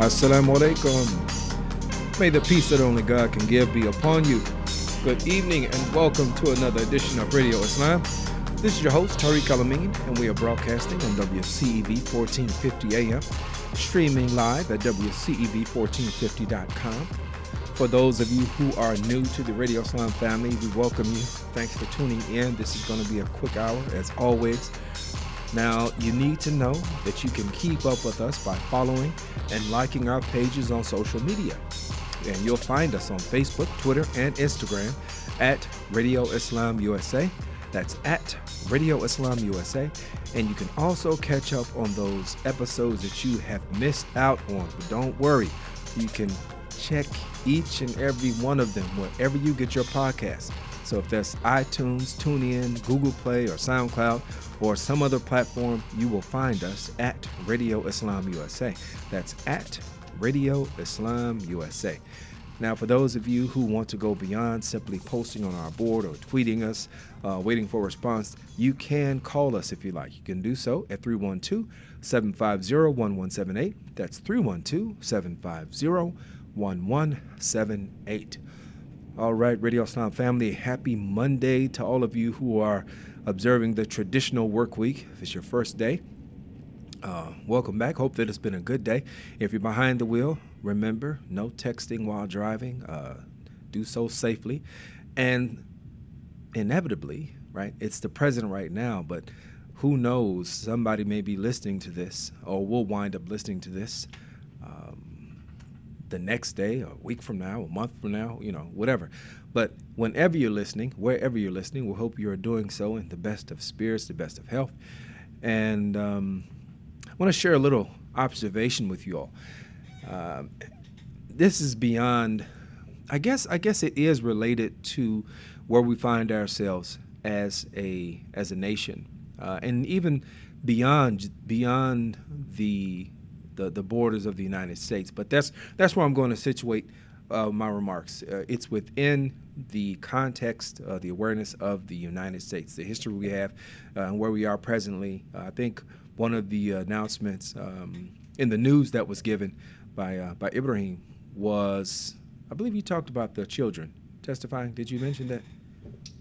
Assalamu alaikum. May the peace that only God can give be upon you. Good evening and welcome to another edition of Radio Islam. This is your host, Tariq El Amin, and we are broadcasting on WCEV 1450 AM, streaming live at WCEV1450.com. For those of you who are new to the Radio Islam family, we welcome you. Thanks for tuning in. This is going to be a quick hour, as always. Now, you need to know that you can keep up with us by following and liking our pages on social media. And you'll find us on Facebook, Twitter, and Instagram at Radio Islam USA. That's at Radio Islam USA. And you can also catch up on those episodes that you have missed out on. But don't worry, you can check each and every one of them wherever you get your podcast. So if that's iTunes, TuneIn, Google Play, or SoundCloud, or some other platform, you will find us at Radio Islam USA. That's at Radio Islam USA. Now, for those of you who want to go beyond simply posting on our board or tweeting us, uh, waiting for a response, you can call us if you like. You can do so at 312 750 1178. That's 312 750 1178. All right, Radio Islam family, happy Monday to all of you who are observing the traditional work week. If it's your first day, uh, welcome back. Hope that it's been a good day. If you're behind the wheel, remember no texting while driving. Uh, do so safely. And inevitably, right, it's the president right now, but who knows? Somebody may be listening to this or will wind up listening to this the next day, a week from now, a month from now, you know, whatever. But whenever you're listening, wherever you're listening, we hope you are doing so in the best of spirits, the best of health. And um, I want to share a little observation with you all. Uh, this is beyond, I guess. I guess it is related to where we find ourselves as a as a nation, uh, and even beyond beyond the, the the borders of the United States. But that's that's where I'm going to situate uh, my remarks. Uh, it's within the context, uh, the awareness of the United States, the history we have, uh, and where we are presently. Uh, I think one of the announcements um, in the news that was given by uh, by Ibrahim was, I believe he talked about the children testifying. Did you mention that?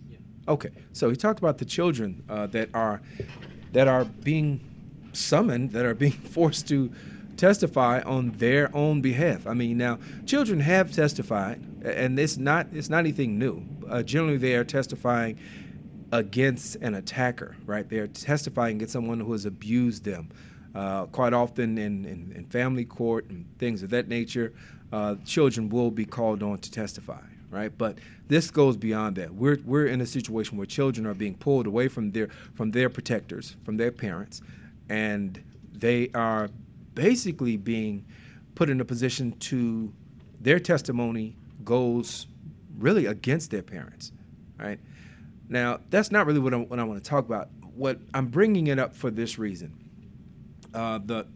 Yeah. Okay, so he talked about the children that are that are being summoned, that are being forced to testify on their own behalf. I mean, now children have testified, and it's not it's not anything new. Uh, generally, they are testifying against an attacker, right? They are testifying against someone who has abused them. Uh, quite often in, in, in, family court and things of that nature, uh, children will be called on to testify, right? But this goes beyond that. We're, we're in a situation where children are being pulled away from their from their protectors, from their parents, and they are basically being put in a position to their testimony goes really against their parents, right? Now, that's not really what I, what I want to talk about. What I'm bringing it up for this reason: uh, the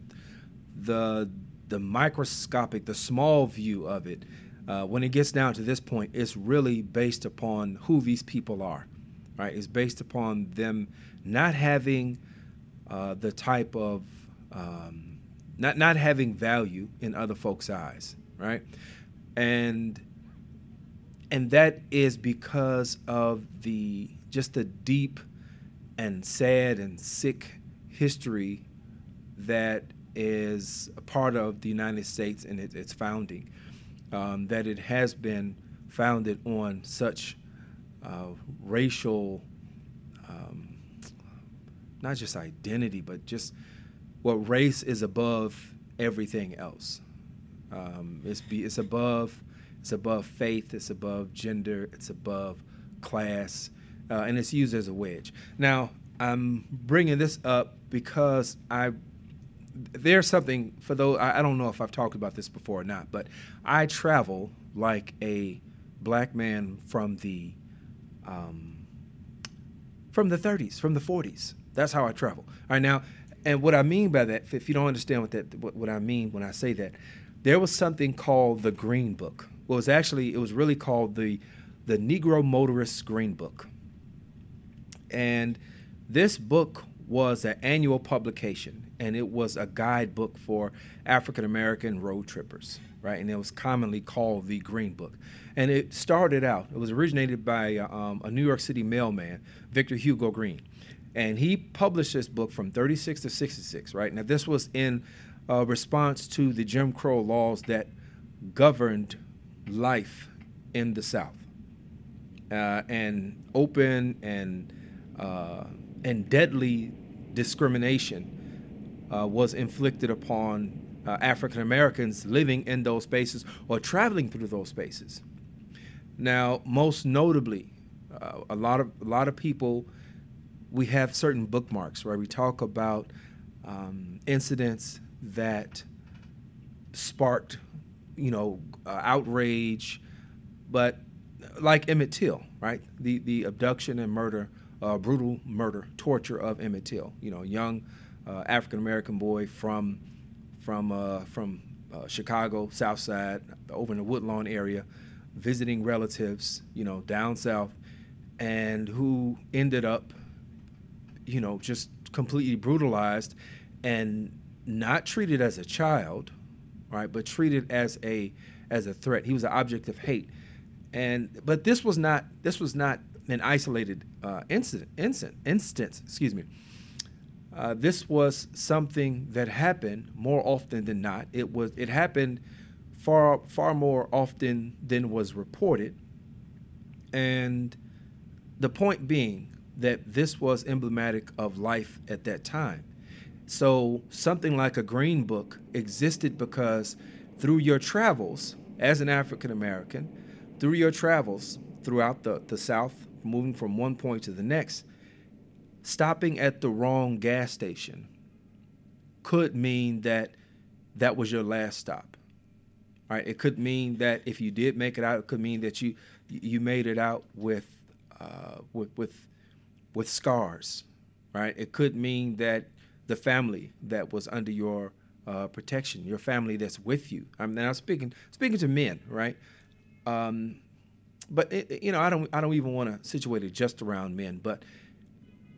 the the microscopic, the small view of it, uh, when it gets down to this point, it's really based upon who these people are, right? It's based upon them not having uh, the type of um, not not having value in other folks' eyes, right? And and that is because of the just the deep and sad and sick history that is a part of the United States and its, its founding. Um, that it has been founded on such uh, racial, um, not just identity, but just well, race is above everything else. Um, it's be, it's above it's above faith. It's above gender. It's above class, uh, and it's used as a wedge. Now I'm bringing this up because I there's something for those I, I don't know if I've talked about this before or not, but I travel like a black man from the um, from the 30s, from the 40s. That's how I travel. All right, now and what I mean by that, if you don't understand what that what, what I mean when I say that, there was something called the Green Book. Well, it was actually it was really called the the Negro Motorist Green Book. And this book was an annual publication, and it was a guidebook for African American road trippers, right? And it was commonly called the Green Book. And it started out, it was originated by um, a New York City mailman, Victor Hugo Green. And he published this book from 36 to 66, right? Now, this was in uh, response to the Jim Crow laws that governed life in the South. Uh, and open and uh, and deadly discrimination uh, was inflicted upon uh, African Americans living in those spaces or traveling through those spaces. Now, most notably, uh, a lot of a lot of people, we have certain bookmarks where we talk about um, incidents that sparked, you know, uh, outrage, but like Emmett Till, right? The the abduction and murder, uh, brutal murder, torture of Emmett Till. You know, young uh, African American boy from from uh, from uh, Chicago, South Side, over in the Woodlawn area, visiting relatives. You know, down south, and who ended up, you know, just completely brutalized and not treated as a child, right, but treated as a as a threat. He was an object of hate, and but this was not this was not an isolated uh, incident, incident instance. Excuse me. Uh, this was something that happened more often than not. It was it happened far far more often than was reported, and the point being that this was emblematic of life at that time. So something like a green book existed because through your travels as an African American, through your travels throughout the, the South, moving from one point to the next, stopping at the wrong gas station could mean that that was your last stop. Right? It could mean that if you did make it out, it could mean that you you made it out with uh, with with with scars. Right? It could mean that the family that was under your uh, protection, your family that's with you. I'm now speaking speaking to men, right? Um, but it, you know, I don't I don't even want to situate it just around men, but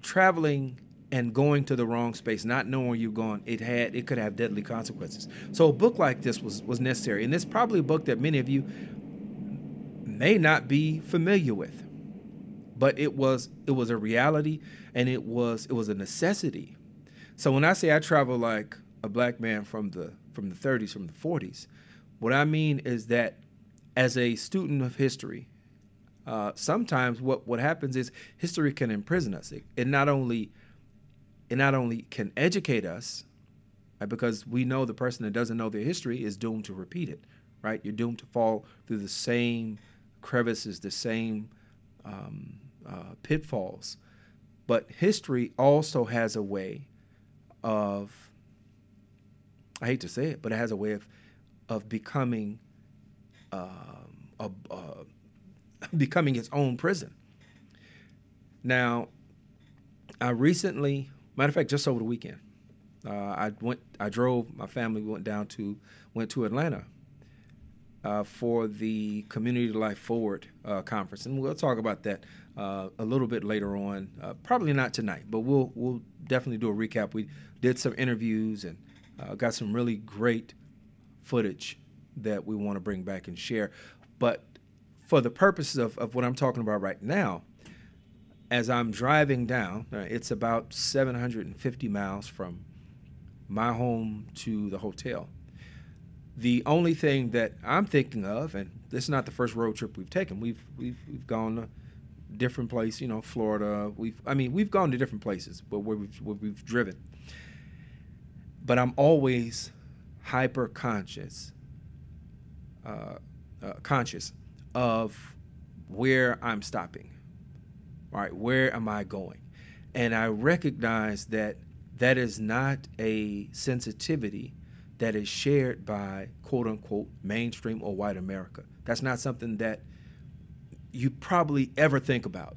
traveling and going to the wrong space, not knowing where you're going, it had it could have deadly consequences. So a book like this was was necessary, and it's probably a book that many of you may not be familiar with, but it was it was a reality, and it was it was a necessity. So when I say I travel like a black man from the from the 30s, from the 40s. What I mean is that as a student of history, uh, sometimes what, what happens is history can imprison us. It, it not only it not only can educate us, right, because we know the person that doesn't know their history is doomed to repeat it, right? You're doomed to fall through the same crevices, the same um, uh, pitfalls. But history also has a way of I hate to say it, but it has a way of of becoming um, a, uh, becoming its own prison. Now, I recently, matter of fact, just over the weekend, uh, I went, I drove my family went down to went to Atlanta uh, for the Community Life Forward uh, conference, and we'll talk about that uh, a little bit later on. Uh, probably not tonight, but we'll we'll definitely do a recap. We did some interviews and uh, got some really great footage that we want to bring back and share. But for the purposes of, of what I'm talking about right now, as I'm driving down, uh, it's about 750 miles from my home to the hotel. The only thing that I'm thinking of, and this is not the first road trip we've taken. We've we've we've gone different place, you know, Florida. We've I mean we've gone to different places, but where we've where we've driven but I'm always hyper conscious, uh, uh, conscious of where I'm stopping, right? Where am I going? And I recognize that that is not a sensitivity that is shared by quote unquote mainstream or white America. That's not something that you probably ever think about,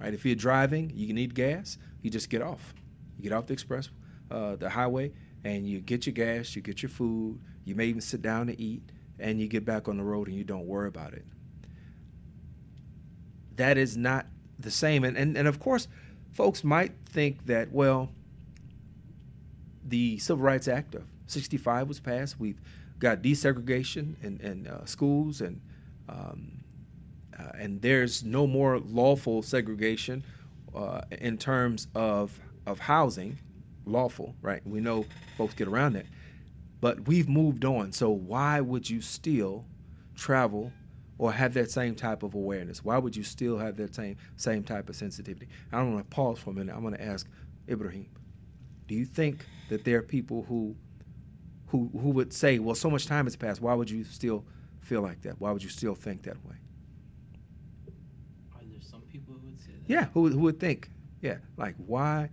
right? If you're driving, you need gas, you just get off. You get off the express, uh, the highway, and you get your gas, you get your food, you may even sit down to eat, and you get back on the road and you don't worry about it. That is not the same. And, and, and of course, folks might think that, well, the Civil Rights Act of 65 was passed. We've got desegregation in, in uh, schools, and um, uh, and there's no more lawful segregation uh, in terms of of housing, lawful, right? We know folks get around that, but we've moved on. So why would you still travel or have that same type of awareness? Why would you still have that same same type of sensitivity? I want to pause for a minute. I'm going to ask Ibrahim, do you think that there are people who who who would say, well, so much time has passed. Why would you still feel like that? Why would you still think that way? Are there some people who would say that? Yeah, who who would think? Yeah, like why?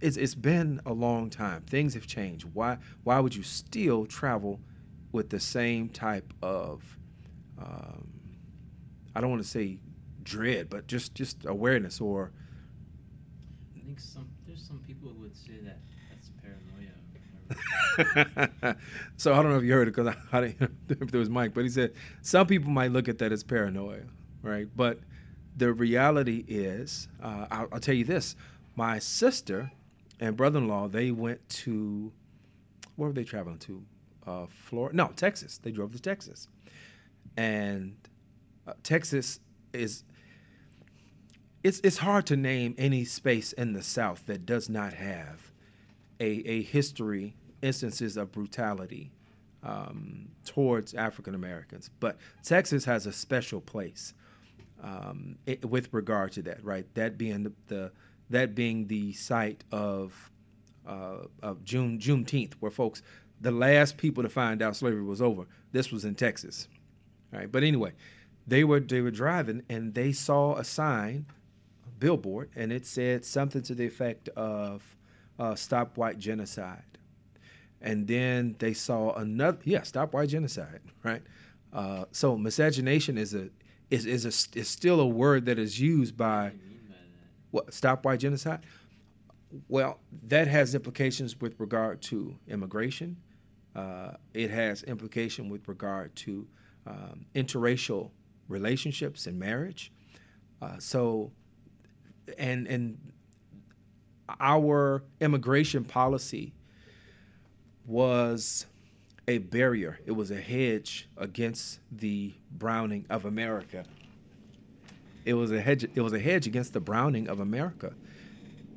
It's it's been a long time. Things have changed. Why why would you still travel with the same type of um, I don't want to say dread, but just just awareness or I think some there's some people who would say that that's paranoia. so I don't know if you heard it because I, I didn't know if there was Mike, but he said some people might look at that as paranoia, right? But the reality is, uh, I'll, I'll, tell you this: my sister and brother-in-law they went to where were they traveling to? Uh, Florida? No, Texas. They drove to Texas, and uh, Texas is. It's, it's hard to name any space in the South that does not have a, a history instances of brutality um, towards African Americans. But Texas has a special place um, it, with regard to that, right? That being the, the that being the site of uh, of June Juneteenth, where folks, the last people to find out slavery was over. This was in Texas, right? But anyway, they were they were driving and they saw a sign, a billboard, and it said something to the effect of uh, "Stop White Genocide." and then they saw another yeah stop white genocide right uh, so miscegenation is a is is a is still a word that is used by what stop white genocide? Well that has implications with regard to immigration. Uh, it has implication with regard to um, interracial relationships and marriage. Uh, so and and our immigration policy was a barrier. It was a hedge against the browning of America. It was a hedge. It was a hedge against the browning of America.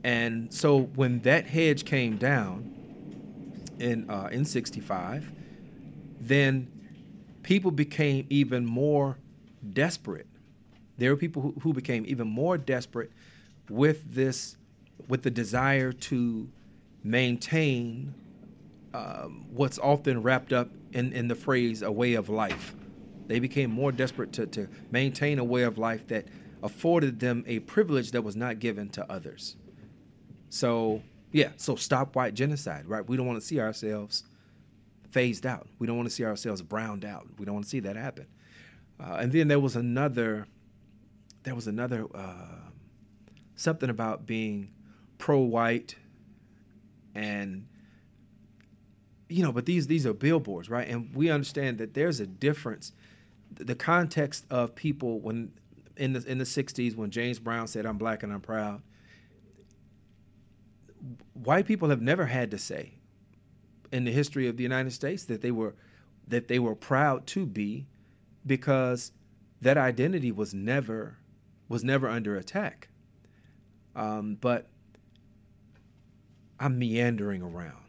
And so when that hedge came down in uh, in '65, then people became even more desperate. There were people who, who became even more desperate with this, with the desire to maintain um, what's often wrapped up in, in the phrase a way of life. They became more desperate to, to maintain a way of life that afforded them a privilege that was not given to others. So, yeah, so stop white genocide, right? We don't want to see ourselves phased out. We don't want to see ourselves browned out. We don't want to see that happen. Uh, and then there was another, there was another, uh, something about being pro white and you know, but these these are billboards, right? And we understand that there's a difference. The context of people when in the in the '60s when James Brown said, "I'm black and I'm proud," white people have never had to say in the history of the United States that they were that they were proud to be, because that identity was never was never under attack. Um, but I'm meandering around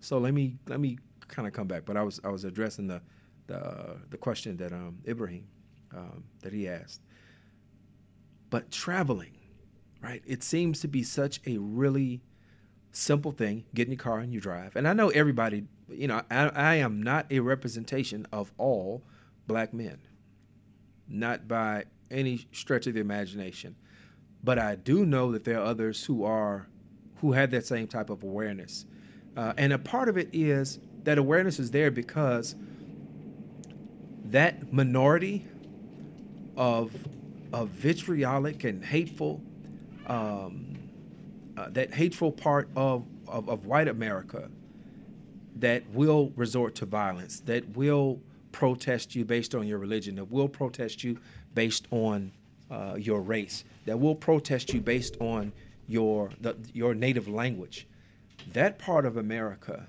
so let me let me kind of come back. But I was I was addressing the the the question that um, Ibrahim um, that he asked. But traveling, right? It seems to be such a really simple thing. Get in your car and you drive. And I know everybody. You know, I, I am not a representation of all black men, not by any stretch of the imagination. But I do know that there are others who are who have that same type of awareness uh, and a part of it is that awareness is there because that minority of, of vitriolic and hateful, um, uh, that hateful part of, of, of white America that will resort to violence, that will protest you based on your religion, that will protest you based on uh, your race, that will protest you based on your the, your native language. That part of America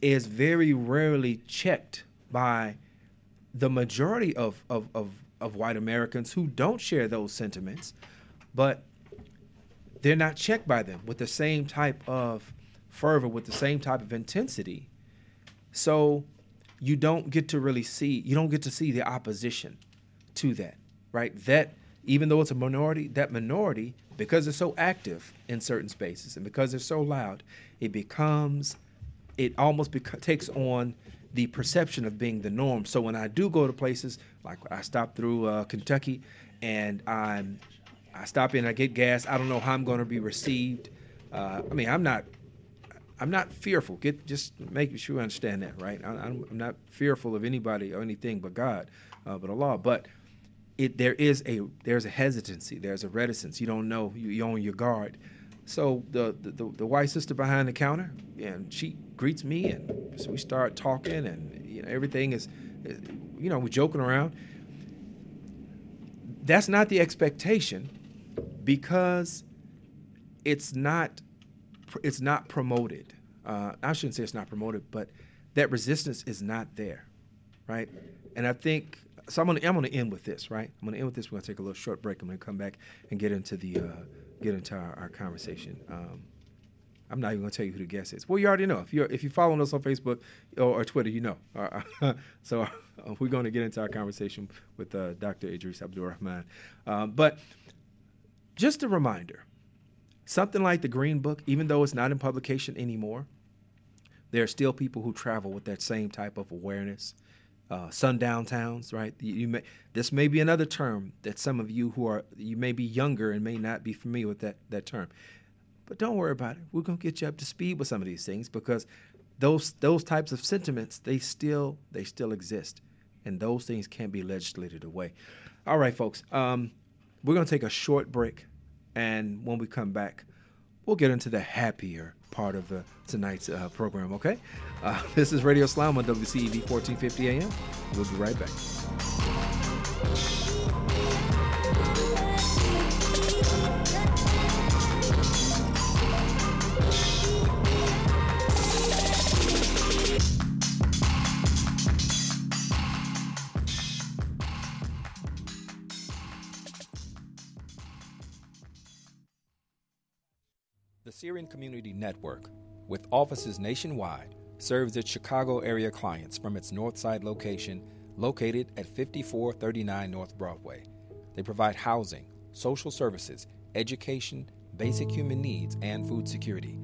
is very rarely checked by the majority of, of, of, of white Americans who don't share those sentiments, but they're not checked by them with the same type of fervor, with the same type of intensity. So you don't get to really see, you don't get to see the opposition to that, right? That even though it's a minority, that minority, because they're so active in certain spaces and because they're so loud, it becomes, it almost beca- takes on the perception of being the norm. So when I do go to places like I stop through uh, Kentucky and I'm, I stop in, I get gas. I don't know how I'm going to be received. Uh, I mean, I'm not, I'm not fearful. Get just making sure you understand that, right? I, am not fearful of anybody or anything but God, uh, but Allah. But it there is a there's a hesitancy, there's a reticence. You don't know. You, you're on your guard. So the, the, the white sister behind the counter, and she greets me, and so we start talking, and you know everything is, you know, we're joking around. That's not the expectation, because it's not it's not promoted. Uh, I shouldn't say it's not promoted, but that resistance is not there, right? And I think so. I'm gonna I'm gonna end with this, right? I'm gonna end with this. We're gonna take a little short break. I'm gonna come back and get into the uh, get into our, our conversation. Um, I'm not even gonna tell you who the guest is. Well, you already know. If you're if you're following us on Facebook or, or Twitter, you know. so uh, we're gonna get into our conversation with uh, Dr. Idris Abdul Rahman. Um, but just a reminder, something like the Green Book, even though it's not in publication anymore, there are still people who travel with that same type of awareness. Uh, sundown towns, right? You, you, may this may be another term that some of you who are you may be younger and may not be familiar with that that term. But don't worry about it. We're gonna get you up to speed with some of these things because those those types of sentiments they still they still exist, and those things can't be legislated away. All right, folks. Um, we're gonna take a short break, and when we come back, we'll get into the happier part of the, tonight's uh, program, okay? Uh, this is Radio Islam on WCEV 1450 AM. We'll be right back. Community Network, with offices nationwide, serves its Chicago area clients from its Northside location located at 5439 North Broadway. They provide housing, social services, education, basic human needs, and food security.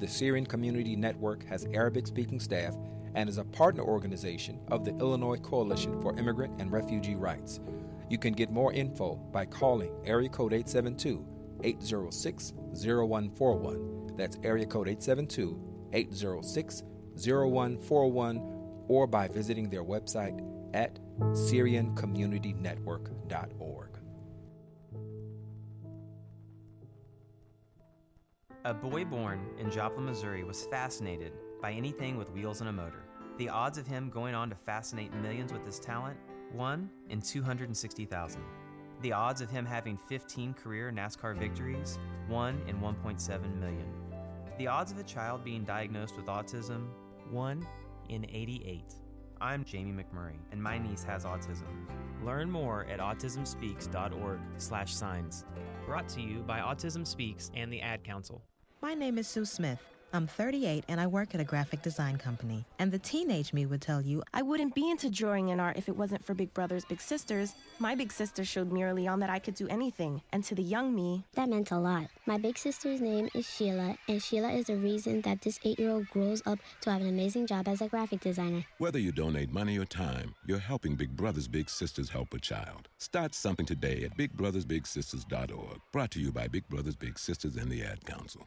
The Syrian Community Network has Arabic speaking staff and is a partner organization of the Illinois Coalition for Immigrant and Refugee Rights. You can get more info by calling area code 872 806 0141. That's area code 872 806 0141 or by visiting their website at SyrianCommunityNetwork.org. A boy born in Joplin, Missouri was fascinated by anything with wheels and a motor. The odds of him going on to fascinate millions with his talent 1 in 260,000. The odds of him having 15 career NASCAR victories 1 in 1.7 million. The odds of a child being diagnosed with autism 1 in 88. I'm Jamie McMurray, and my niece has autism. Learn more at autismspeaks.org/signs. Brought to you by Autism Speaks and the Ad Council. My name is Sue Smith. I'm 38 and I work at a graphic design company. And the teenage me would tell you I wouldn't be into drawing and art if it wasn't for Big Brothers Big Sisters. My big sister showed me early on that I could do anything. And to the young me, that meant a lot. My big sister's name is Sheila, and Sheila is the reason that this eight year old grows up to have an amazing job as a graphic designer. Whether you donate money or time, you're helping Big Brothers Big Sisters help a child. Start something today at bigbrothersbigsisters.org. Brought to you by Big Brothers Big Sisters and the Ad Council.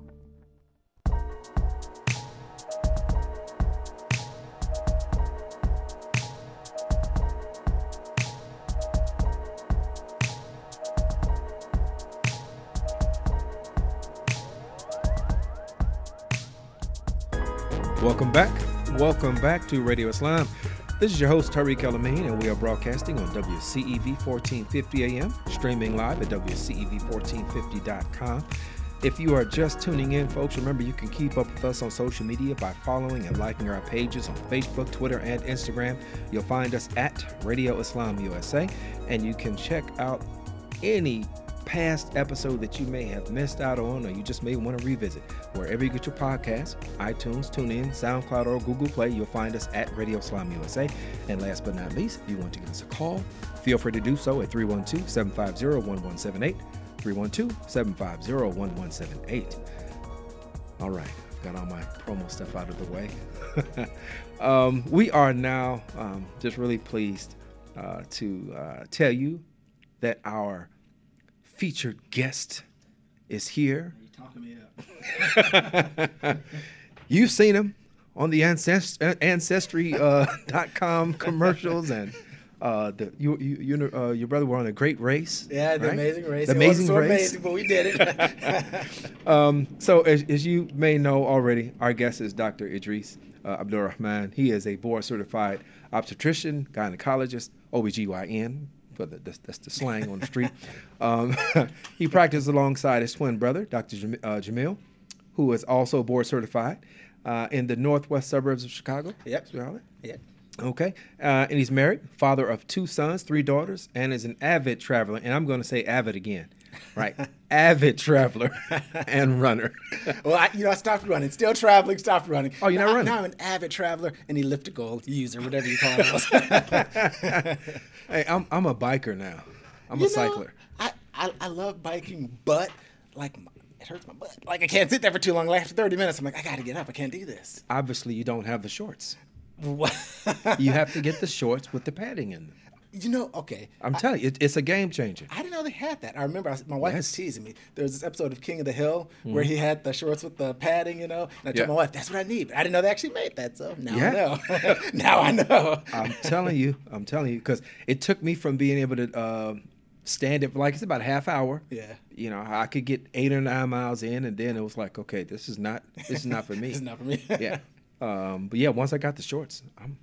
Welcome back. Welcome back to Radio Islam. This is your host, Tariq El Amin, and we are broadcasting on WCEV 1450 AM, streaming live at WCEV1450.com. If you are just tuning in, folks, remember you can keep up with us on social media by following and liking our pages on Facebook, Twitter, and Instagram. You'll find us at Radio Islam USA, and you can check out any past episode that you may have missed out on or you just may want to revisit. Wherever you get your podcasts, iTunes, TuneIn, SoundCloud, or Google Play, you'll find us at Radio Islam USA. And last but not least, if you want to give us a call, feel free to do so at 312 750 1178. 312 750 1178. All right, I've got all my promo stuff out of the way. um, we are now um, just really pleased uh, to uh, tell you that our featured guest is here. You've seen him on the ancest- ancestry.com uh, commercials and uh, the you you, you uh, your brother were on a great race. Yeah, the right? amazing race. The It amazing so race. amazing, but we did it. um, so as, as you may know already, our guest is Dr. Idris uh, Abdurrahman. He is a board certified obstetrician, gynecologist, OBGYN. For the, that's, that's the slang on the street. Um, he practices alongside his twin brother, Dr. Jam- uh, Jamil, who is also board certified uh, in the northwest suburbs of Chicago. Yep. Yeah. Okay. Uh, and he's married, father of two sons, three daughters, and is an avid traveler. And I'm going to say avid again, right? avid traveler and runner. Well, I, you know, I stopped running. Still traveling, stopped running. Oh, you're not now, running? Now I'm an avid traveler and elliptical user, whatever you call it. hey, I'm, I'm a biker now. I'm You a know, cycler. I, I, I love biking, but like it hurts my butt. Like I can't sit there for too long. Like after 30 minutes, I'm like, I got to get up. I can't do this. Obviously, you don't have the shorts. What? You have to get the shorts with the padding in them. You know, okay. I'm telling you, it, it's a game changer. I didn't know they had that. I remember I was, my wife was teasing me. There was this episode of King of the Hill where he had the shorts with the padding, you know. And I told Yeah. my wife, "That's what I need." But I didn't know they actually made that. So now Yeah. I know. now I know. I'm telling you, I'm telling you, because it took me from being able to uh, stand it for like it's about a half hour. Yeah. You know, I could get eight or nine miles in, and then it was like, okay, this is not, this is not for me. This is not for me. yeah. Um, but yeah, once I got the shorts, I'm,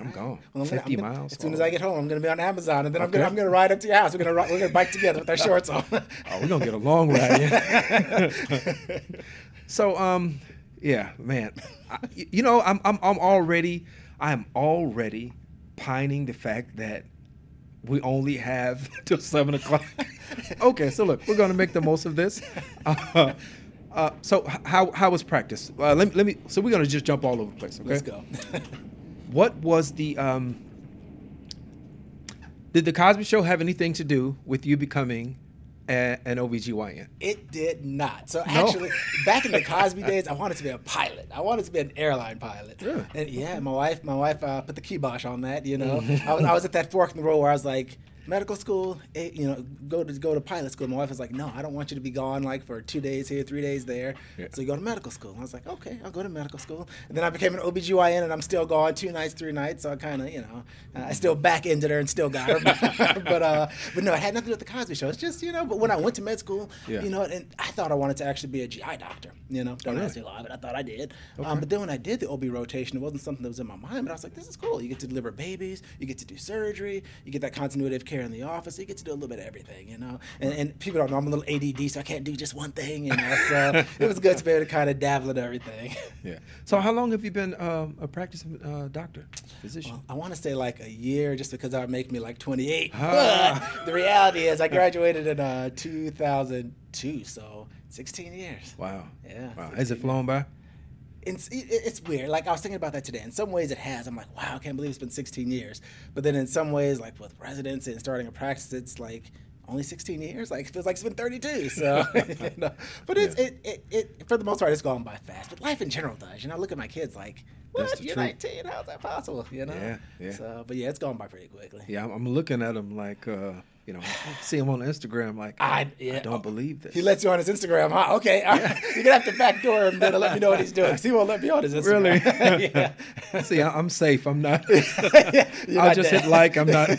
I'm gone. Well, I'm gonna- 50 I'm gonna- miles. As soon as I get home, I'm gonna be on Amazon, and then I'm Okay. I'm gonna ride up to your house. We're gonna ri- we're gonna bike together with our shorts on. Oh, we're gonna get a long ride. in. so, um, yeah, man, I, you know, I'm, I'm, I'm already, I'm already pining the fact that we only have till seven o'clock. okay, so look, we're gonna make the most of this. Uh, uh, so, how how was practice? Uh, let me let me. So we're gonna just jump all over the place. Okay. Let's go. What was the um? Did the Cosby Show have anything to do with you becoming a, an OBGYN? It did not. So actually, back in the Cosby days, I wanted to be a pilot. I wanted to be an airline pilot. Really? And yeah, my wife, my wife uh, put the kibosh on that. You know, Mm-hmm. I, was, I was at that fork in the road where I was like, medical school, eh, you know, go to go to pilot school. My wife was like, no, I don't want you to be gone like for two days here, three days there. Yeah. So you go to medical school. And I was like, okay, I'll go to medical school. And then I became an OBGYN, and I'm still gone two nights, three nights. So I kind of, you know, uh, I still back ended her and still got her. but uh, but no, it had nothing to do with the Cosby Show. It's just you know. But when I went to med school, Yeah. you know, and I thought I wanted to actually be a GI doctor. You know, don't really? ask me why, but I thought I did. Um, but then when I did the OB rotation, it wasn't something that was in my mind. But I was like, this is cool. You get to deliver babies, you get to do surgery, you get that continuity of care in the office. You get to do a little bit of everything, you know. And, and people don't know I'm a little ADD, so I can't do just one thing. You know, so it was good to be able to kind of dabble in everything. Yeah. So how long have you been um, a practicing uh, doctor, physician? I want to say like a year, just because that would make me like 28. Ah. But the reality is, I graduated in uh, 2002, so 16 years. wow. Yeah, Wow. Has it flown by? It's, it's weird. Like I was thinking about that today. In some ways, it has. I'm like, wow, I can't believe it's been 16 years. But then in some ways, like with residency and starting a practice, it's like only 16 years. Like it feels like it's been 32. So, you know. but it's it, it, it for the most part, it's gone by fast. But life in general does. You know, I look at my kids. Like, what? You're truth. 19? How's that possible? You know. Yeah, yeah. So, but yeah, it's gone by pretty quickly. Yeah, I'm, I'm looking at them like, uh, You know, I see him on Instagram. Like, I, I don't believe this. He lets you on his Instagram, huh? Okay, all right. you're gonna have to backdoor him then to let me know what he's doing. He won't let me on his Instagram. Really? yeah. See, I, am safe. I'm not. I'll not just dead. hit like. I'm not.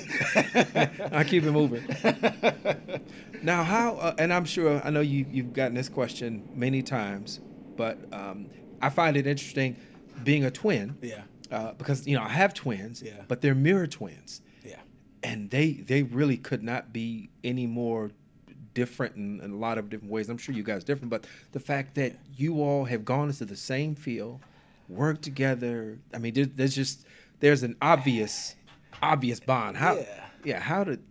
I keep it moving. now, how? Uh, and I'm sure I know you you've gotten this question many times, but um, I find it interesting being a twin. Yeah. Uh, because you know I have twins, yeah. but they're mirror twins Yeah. And they they really could not be any more different in, in, a lot of different ways. I'm sure you guys different, but the fact that you all have gone into the same field, worked together. I mean, there's, there's just there's an obvious obvious bond. How yeah, yeah how did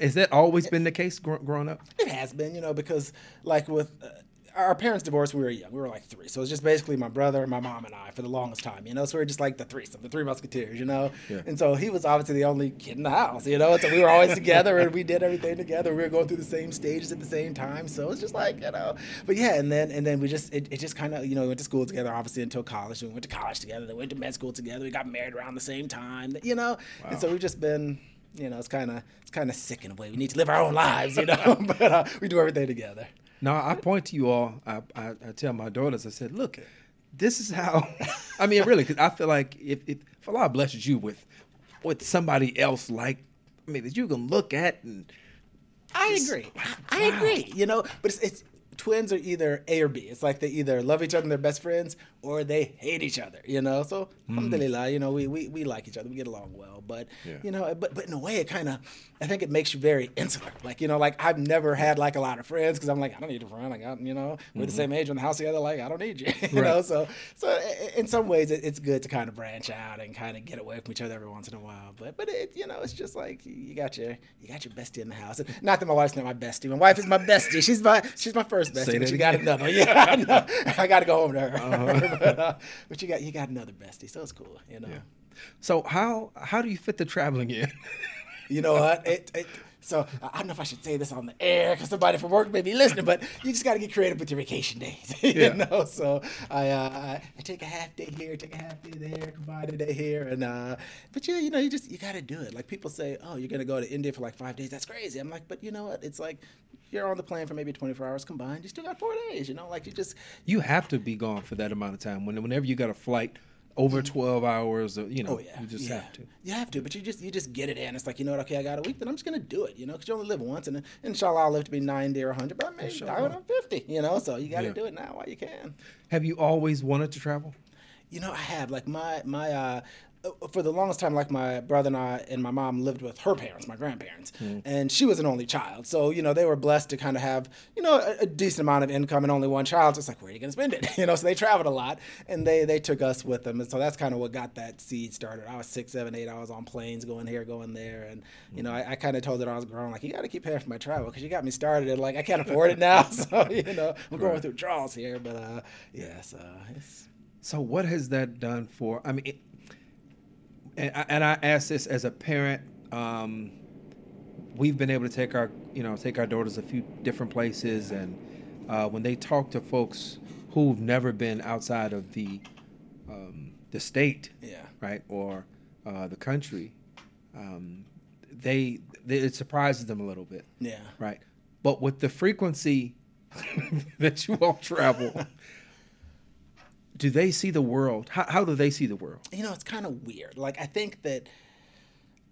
has that always been the case gr- growing up? It has been, you know, because like with uh, our parents divorced when we were young. We were like three. So it was just basically my brother, my mom, and I for the longest time, you know? So we were just like the threesome, the three musketeers, you know? Yeah. And so he was obviously the only kid in the house, you know? And so we were always together and we did everything together. We were going through the same stages at the same time. So it's just like, you know, but yeah, and then and then we just, it, it just kind of, you know, we went to school together, obviously, until college. We went to college together, then went to med school together. We got married around the same time, you know? Wow. And so we've just been, you know, it's kind of it's kind of sick in a way. We need to live our own lives, you know, but uh, we do everything together. Now I point to you all. I, I, I, tell my daughters. I said, "Look, this is how." I mean, really, because I feel like if, if, if Allah blesses you with with somebody else like, I mean, that you can look at and. I agree. I agree. You know, but it's, it's twins are either A or B. It's like they either love each other and they're best friends, or they hate each other. You know, so mm. alhamdulillah, you know, we, we we like each other. We get along well. But yeah. you know, but but in a way, it kind of, I think it makes you very insular. Like you know, like I've never had like a lot of friends because I'm like I don't need a friend. I got you know, we're mm-hmm. the same age in the house together. Like I don't need you. you right. know, so so in some ways, it, it's good to kind of branch out and kind of get away from each other every once in a while. But but it you know, it's just like you got your you got your bestie in the house. Not that my wife's not my bestie. My wife is my bestie. She's my she's my first bestie. But she got another. Yeah, I, know. I got to go home to her. Uh-huh. but, uh, but you got you got another bestie, so it's cool. You know. Yeah. So how how do you fit the traveling in? you know what? It, it, so I don't know if I should say this on the air because somebody from work may be listening, but you just got to get creative with your vacation days, you yeah. know. So I, uh, I take a half day here, take a half day there, combine a day here, and uh, but yeah, you know, you just you got to do it. Like people say, oh, you're gonna go to India for like five days. That's crazy. I'm like, but you know what? It's like you're on the plane for maybe 24 hours combined. You still got four days. You know, like you just you have to be gone for that amount of time. When whenever you got a flight over 12 hours you know oh, yeah. you just yeah. have to. You have to but you just you just get it in it's like you know what? Okay i got a week then i'm just gonna do it you know because you only live once and inshallah i'll live to be 90 or 100 but i may die when i'm 50 you know? So you got to yeah. do it now while you can. Have you always wanted to travel? You know i have. Like my my uh, for the longest time, like my brother and I and my mom lived with her parents, my grandparents, mm. and she was an only child. So you know they were blessed to kind of have you know a, a, decent amount of income and only one child. So it's like where are you going to spend it? You know, so they traveled a lot, and they they took us with them, and so that's kind of what got that seed started. I was six, seven, eight. I was on planes going here, going there, and you know I, I kind of told her I was growing like you got to keep paying for my travel because you got me started and like I can't afford it now. so you know I'm going right. through draws here, but uh, yeah, so it's. So what has that done for? I mean, it, and I, and I ask this as a parent. Um, we've been able to take our you know take our daughters a few different places, and uh, when they talk to folks who've never been outside of the um, the state, yeah, right, or uh, the country, um, they, they it surprises them a little bit, yeah, right. But with the frequency that you all travel, do they see the world? How, how do they see the world? You know, it's kind of weird. Like, I think that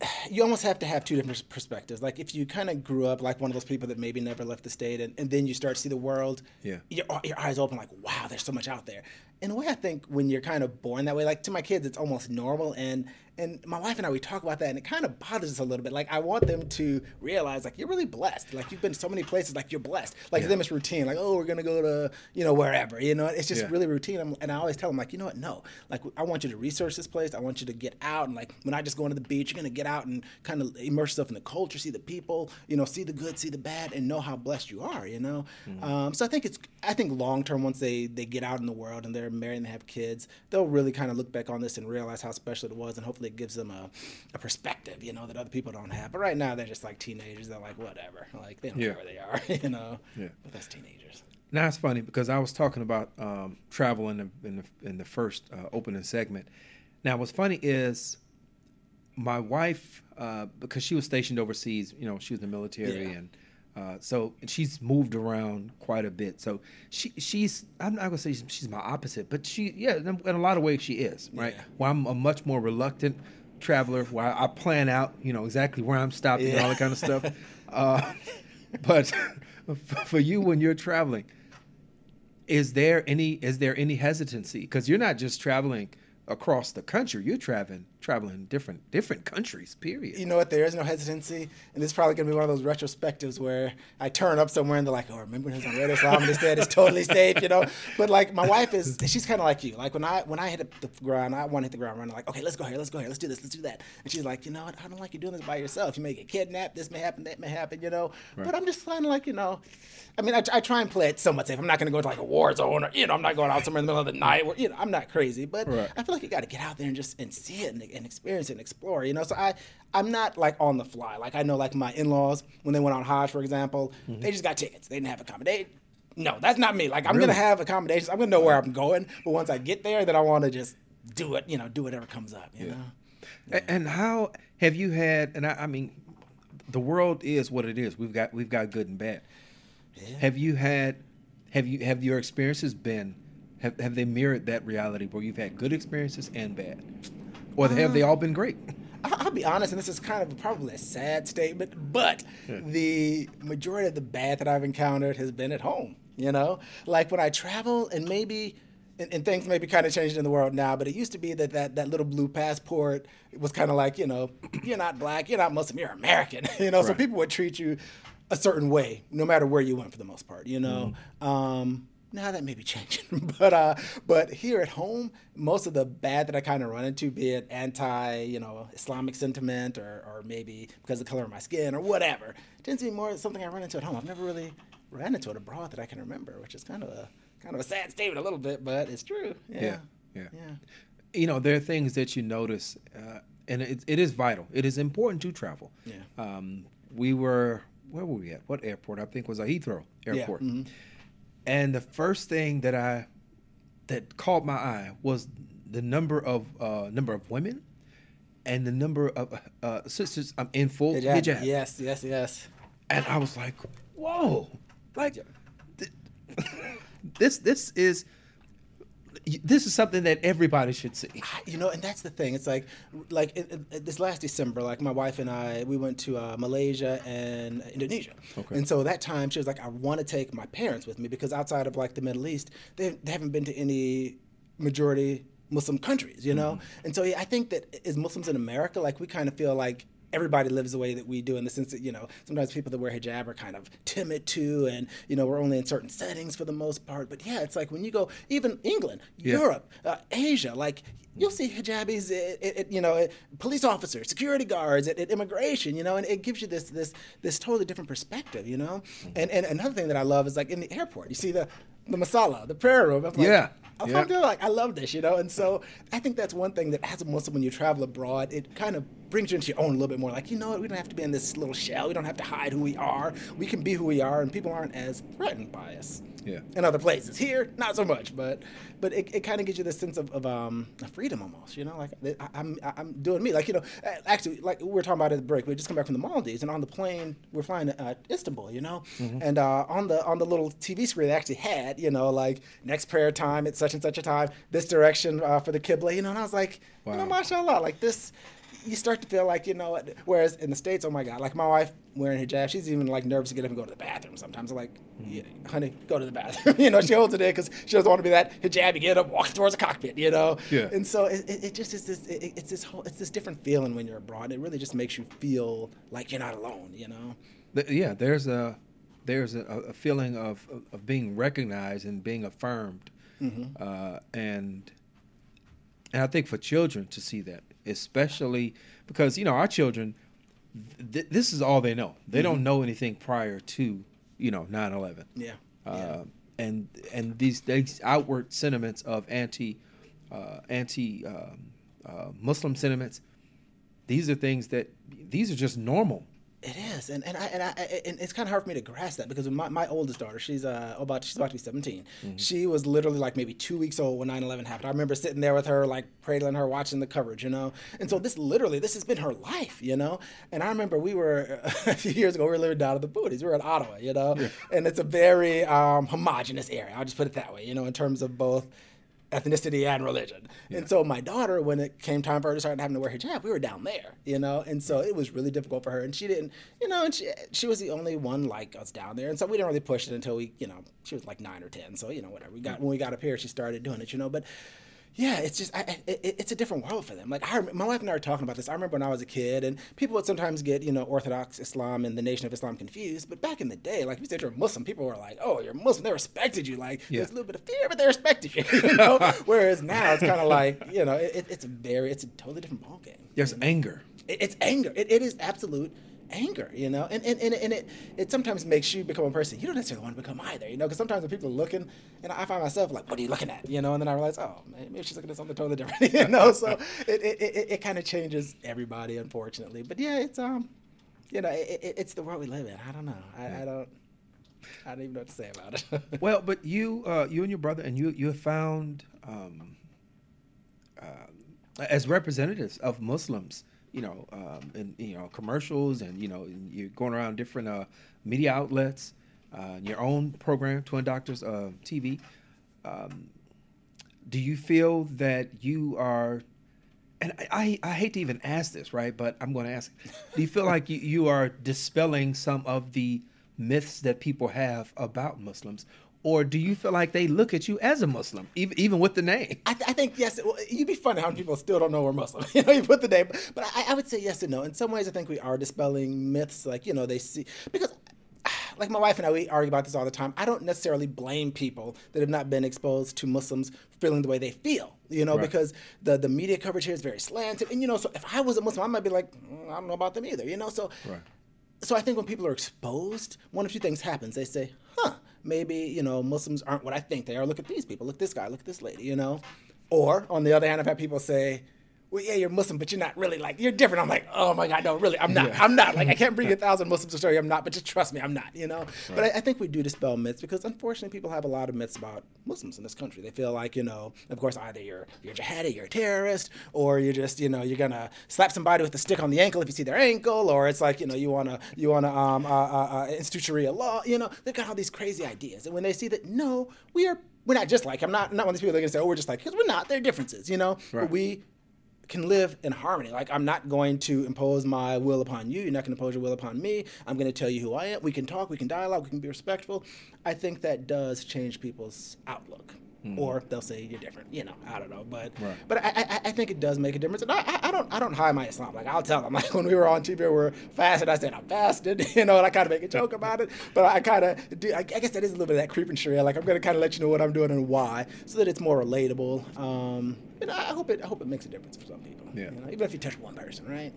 you almost have to have two different perspectives. Like, if you kind of grew up like one of those people that maybe never left the state, and, and then you start to see the world, yeah, your, your eyes open, like, wow, there's so much out there. In a way, I think when you're kind of born that way, like to my kids, it's almost normal. And and my wife and I we talk about that, and it kind of bothers us a little bit. Like I want them to realize like you're really blessed. Like you've been to so many places, like you're blessed. Like yeah. to them it's routine. Like oh we're gonna go to you know wherever. You know it's just yeah. really routine. I'm, and I always tell them like you know what no like I want you to research this place. I want you to get out and like when I just go into the beach, you're gonna get out and kind of immerse yourself in the culture, see the people, you know, see the good, see the bad, and know how blessed you are. You know, mm-hmm. um, so I think it's I think long term once they they get out in the world and they're married and they have kids, they'll really kind of look back on this and realize how special it was, and hopefully it gives them a a perspective, you know, that other people don't have. But right now, they're just like teenagers. They're like, whatever. Like, they don't yeah. care where they are, you know? Yeah. But that's teenagers. Now, it's funny because I was talking about um, travel in the, in the, in the first uh, opening segment. Now, what's funny is my wife, uh, because she was stationed overseas, you know, she was in the military, Yeah. and uh, so she's moved around quite a bit. So she she's I'm not gonna say she's, she's my opposite, but she yeah, in a lot of ways she is right. Yeah. Well, I'm a much more reluctant traveler, where I, I plan out, you know, exactly where I'm stopping and all that kind of stuff. Uh, but for you, when you're traveling, is there any is there any hesitancy because you're not just traveling across the country you're traveling traveling different different countries period you know what? There is no hesitancy, and this is probably gonna be one of those retrospectives where I turn up somewhere and they're like, "Oh, remember when it was on Radio Islam and they said it's totally safe," you know. But like my wife is, she's kind of like you. Like when I when I hit the ground, I want to hit the ground running. Like, okay, let's go here, let's go here, let's do this, let's do that. And she's like, you know what? I don't like you doing this by yourself. You may get kidnapped. This may happen. That may happen. You know. But I'm just kind of like, you know. I mean, I, I try and play it somewhat safe. I'm not going to go to like a war zone or, you know, I'm not going out somewhere in the middle of the night where, you know, I'm not crazy. But Right. I feel like you got to get out there and just and see it and, and experience it and explore, you know. So I, I'm not like on the fly. Like I know like my in-laws when they went on Hajj, for example, Mm-hmm. they just got tickets. They didn't have accommodation. No, that's not me. Like I'm Really? gonna have accommodations. I'm gonna know where I'm going. But once I get there, then I want to just do it. You know, do whatever comes up. You know. A- and how have you had and I, I mean the world is what it is we've got we've got good and bad Yeah. have you had have you have your experiences been have, have they mirrored that reality where you've had good experiences and bad or have they all been great I'll be honest, and this is kind of probably a sad statement, but the majority of the bad that I've encountered has been at home. You know, like when I travel, and maybe. And, and things may be kind of changing in the world now, but it used to be that that, that little blue passport was kind of like, you know, you're not black, you're not Muslim, you're American. You know, so people would treat you a certain way, no matter where you went for the most part, you know. Um, now that may be changing, but uh, but here at home, most of the bad that I kind of run into, be it anti, you know, Islamic sentiment, or or maybe because of the color of my skin or whatever, tends to be more something I run into at home. I've never really ran into it abroad that I can remember, which is kind of a kind of a sad statement a little bit, but it's true. Yeah, yeah yeah, yeah. you know there are things that you notice uh, and it, it is vital it is important to travel Yeah. um, we were where were we at what airport i think was a heathrow airport mhm. And the first thing that i that caught my eye was the number of uh, number of women and the number of uh, sisters I'm um, in full Hijab. hijab. Yes, yes, yes. and i was like whoa like th- this this is this is something that everybody should see. You know and that's the thing. It's like like it, it- this last december like my wife and i we went to uh, malaysia and indonesia. Okay. and so that time she was like i want to take my parents with me because outside of like the middle east they, they haven't been to any majority muslim countries you know? And so yeah, i think that as muslims in america like we kind of feel like everybody lives the way that we do in the sense that you know sometimes people that wear hijab are kind of timid too and you know we're only in certain settings for the most part but yeah it's like when you go even england Yeah. europe uh, asia like you'll see hijabis at, at, at, you know at police officers security guards at, at immigration you know and it gives you this this this totally different perspective you know and and another thing that i love is like in the airport you see the the musalla the prayer room I'm like, Yeah. I'm Yeah. like I love this, you know, and so I think that's one thing that as a Muslim, when you travel abroad, it kind of brings you into your own a little bit more. Like, you know what, we don't have to be in this little shell. We don't have to hide who we are. We can be who we are, and people aren't as threatened by us. Yeah. In other places, here, not so much, but but it, it kind of gives you this sense of, of um, freedom almost, you know, like I, I'm I'm doing me, like you know, actually, like we were talking about at the break, we just come back from the Maldives, and on the plane we're flying to uh, Istanbul, you know, and uh, on the on the little TV screen they actually had, you know, like next prayer time at such and such a time, this direction uh, for the Qibla, you know, and I was like, wow. you know, mashallah, like this. You start to feel like you know. what- Whereas in the states, oh my god, like my wife wearing hijab, she's even like nervous to get up and go to the bathroom. Sometimes I'm like, yeah, honey, go to the bathroom. you know, she holds it in because she doesn't want to be that hijab. You get up, walking towards the cockpit. You know. Yeah. And so it, it, it just is this. It, it's this whole. It's this different feeling when you're abroad. It really just makes you feel like you're not alone. You know. Th- yeah, there's a there's a, a feeling of, of of being recognized and being affirmed, uh, and and I think for children to see that, especially because you know our children, th- this is all they know. They don't know anything prior to you know 9/11. Yeah. Uh, and and these these outward sentiments of anti uh, anti um, uh, Muslim sentiments, these are things that these are just normal It is, and and I, and, I, and it's kind of hard for me to grasp that because my, my oldest daughter, she's uh about she's about to be 17. Mm-hmm. She was literally like maybe two weeks old when 9/11 happened. I remember sitting there with her, like cradling her, watching the coverage, you know. And so this literally, this has been her life, you know. And I remember we were a few years ago, we were living down in the Booties. We were in Ottawa, you know, and it's a very um, homogenous area. I'll just put it that way, you know, in terms of both ethnicity and religion. And so my daughter, when it came time for her to start having to wear hijab, we were down there, you know, and so it was really difficult for her. And she didn't, you know, and she she was the only one like us down there, and so we didn't really push it until we, you know, she was like nine or ten. So you know, whatever. We got when we got up here, she started doing it, you know, but. Yeah, it's just I, it, it's a different world for them. Like I, my wife and I were talking about this. I remember when I was a kid, and people would sometimes get you know Orthodox Islam and the Nation of Islam confused. But back in the day, like if you said you're a Muslim, people were like, "Oh, you're Muslim." They respected you. Like Yeah. there's a little bit of fear, but they respected you. you know? Whereas now it's kind of like you know it, it's a very it's a totally different ballgame. There's anger. It, it's anger. It, it is absolute anger, you know, and and, and, and it, it sometimes makes you become a person. You don't necessarily want to become either, you know, because sometimes when people are looking, and I find myself like, what are you looking at, you know, and then I realize, oh, maybe she's looking at something totally different, you know, so it it, it, it kind of changes everybody, unfortunately, but yeah, it's um, you know, it, it, it's the world we live in. I don't know, I, I don't. I don't even know what to say about it. well, but you, uh, you and your brother, and you, you have found um, uh, as representatives of Muslims, you know, um, in you know commercials, and you know, you're going around different uh, media outlets, uh, your own program, Twin Doctors uh, TV. Um, do you feel that you are? And I, I, I hate to even ask this, right? But I'm going to ask: Do you feel like you, you are dispelling some of the myths that people have about Muslims, or do you feel like they look at you as a Muslim, even even with the name? I, th- I think yes. Well, you'd be funny how many people still don't know we're Muslim. you know, you put the name, but I, I would say yes and no. In some ways, I think we are dispelling myths. Like you know, they see because. Like my wife and I, we argue about this all the time. I don't necessarily blame people that have not been exposed to Muslims feeling the way they feel, you know, Right. because the, the media coverage here is very slanted. And, you know, so if I was a Muslim, I might be like, "Mm, I don't know about them either, you know? So Right. so I think when people are exposed, one of two things happens. They say, huh, maybe, you know, Muslims aren't what I think they are. Look at these people. Look at this guy. Look at this lady, you know? Or, on the other hand, I've had people say, well, yeah, you're Muslim, but you're not really like, you're different. I'm like, oh my God, no, really, I'm not. I'm not. Like, I can't bring a thousand Muslims to show you I'm not, but just trust me, I'm not, you know? But I, I think we do dispel myths because unfortunately people have a lot of myths about Muslims in this country. They feel like, you know, of course, either you're, you're jihadi, you're a terrorist, or you're just, you know, you're to slap somebody with a stick on the ankle if you see their ankle, or it's like, you know, you want to, you want to um, uh, uh, uh, institute Sharia law, you know? They've got all these crazy ideas. And when they see that, no, we are, we're not just like, I'm not, not one of these people that are to say, oh, we're just like, because we're not. There are differences, you know? Right. But we can live in harmony. Like I'm not going to impose my will upon you. You're not going to impose your will upon me. I'm going to tell you who I am. We can talk. We can dialogue. We can be respectful. I think that does change people's outlook. Or they'll say you're different, you know. I don't know, but Right. but I, I I think it does make a difference. And I, I I don't I don't hide my Islam. Like I'll tell them. Like when we were on TV, we were fasting. I said I'm fasted, you know, and I kind of make a joke about it. But I kind of do. I, I guess that is a little bit of that creeping Sharia. Like I'm going to kind of let you know what I'm doing and why, so that it's more relatable. Um, and I hope it I hope it makes a difference for some people. Yeah. You know, even if you touch one person, right?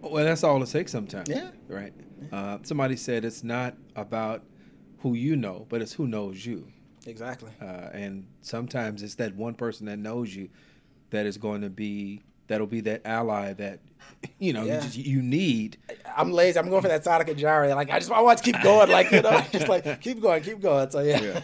Well, that's all it takes sometimes. Yeah. Right. Uh, somebody said it's not about who you know, but it's who knows you. Exactly. Uh, and sometimes it's that one person that knows you that is going to be that'll be that ally that you know Yeah. you, just, you need. I'm lazy. I'm going for that sadaqah jariyah. Like I just I want to keep going. Like you know, just like keep going, keep going. So yeah.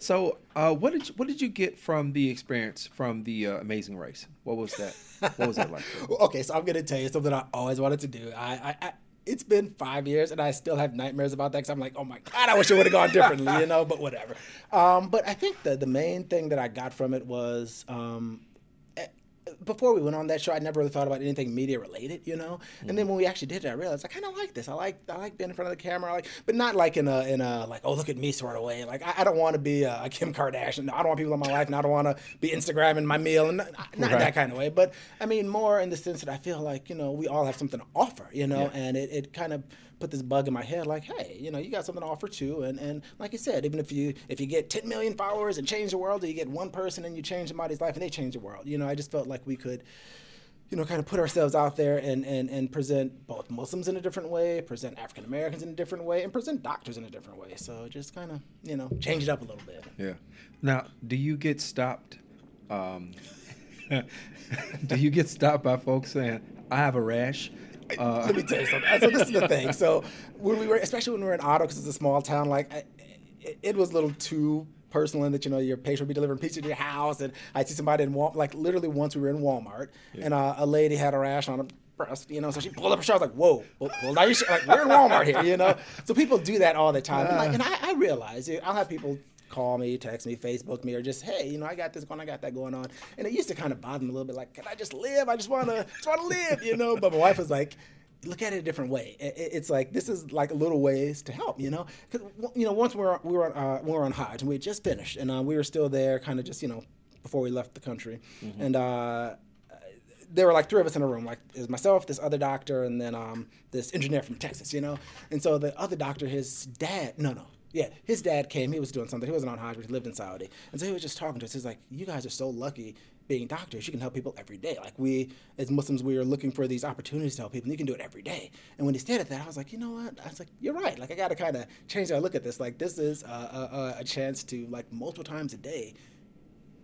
So, uh, what did you, what did you get from the experience from the uh, Amazing Race? What was that? What was that like? Okay, so I'm gonna tell you something I always wanted to do. I, I, I it's been five years and I still have nightmares about that because I'm like, oh my god, I wish it would have gone differently, you know. But whatever. Um, but I think the the main thing that I got from it was. Um, before we went on that show, I never really thought about anything media related, you know. And then mm. when we actually did it, I realized I kind of like this. I like I like being in front of the camera, like, but not like in a in a like oh look at me sort of way. Like I, I don't want to be a, a Kim Kardashian. I don't want people in my life, and I don't want to be Instagramming my meal, and not, not Right. that kind of way. But I mean more in the sense that I feel like you know we all have something to offer, you know, Yeah. and it, it kind of put this bug in my head like hey you know you got something to offer too and and like you said even if you if you get 10 million followers and change the world or you get one person and you change somebody's life and they change the world you know i just felt like we could you know, kind of put ourselves out there and, and, and present both Muslims in a different way, present African Americans in a different way, and present doctors in a different way. So just kind of, you know, change it up a little bit. Yeah. Now, do you get stopped? Um, do you get stopped by folks saying, "I have a rash"? Uh, Let me tell you something. So this is the thing. So when we were, especially when we were in Otto, because it's a small town, like I, it, it was a little too personal in that you know your patient would be delivering pizza to your house, and I'd see somebody in Walmart. Like literally, once we were in Walmart, and uh, a lady had a rash on her breast, you know, so she pulled up her shirt. I was like, "Whoa, well, well now you should, like we're in Walmart here," you know. So people do that all the time, and, like, and I, I realize I'll have people call me, text me, Facebook me, or just hey, you know, I got this going, I got that going on, and it used to kind of bother me a little bit. Like, can I just live? I just want to, just want to live, you know. But my wife was like, look at it a different way. It's like this is like little ways to help, you know. Because you know, once we were we were on, uh, we were on Hajj and we had just finished, and uh, we were still there, kind of just you know before we left the country, mm-hmm. and. Uh, there were like three of us in a room, like is myself, this other doctor, and then um, this engineer from Texas, you know. And so the other doctor, his dad, no, no, yeah, his dad came. He was doing something. He wasn't on Hajj, but he lived in Saudi. And so he was just talking to us. He's like, "You guys are so lucky being doctors. You can help people every day. Like we, as Muslims, we are looking for these opportunities to help people. and You can do it every day." And when he said that, I was like, "You know what?" I was like, "You're right. Like I got to kind of change how I look at this. Like this is a, a, a chance to like multiple times a day."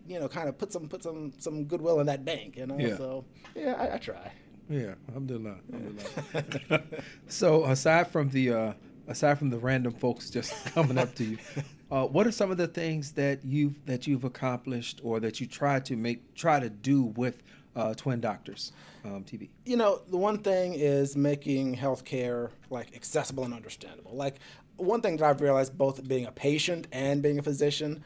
You know, kind of put some put some some goodwill in that bank. You know, yeah. so yeah, I, I try. Yeah, alhamdulillah. alhamdulillah. so aside from the uh, aside from the random folks just coming up to you, uh, what are some of the things that you've that you've accomplished or that you try to make try to do with uh, Twin Doctors um, TV? You know, the one thing is making healthcare like accessible and understandable. Like one thing that I've realized, both being a patient and being a physician.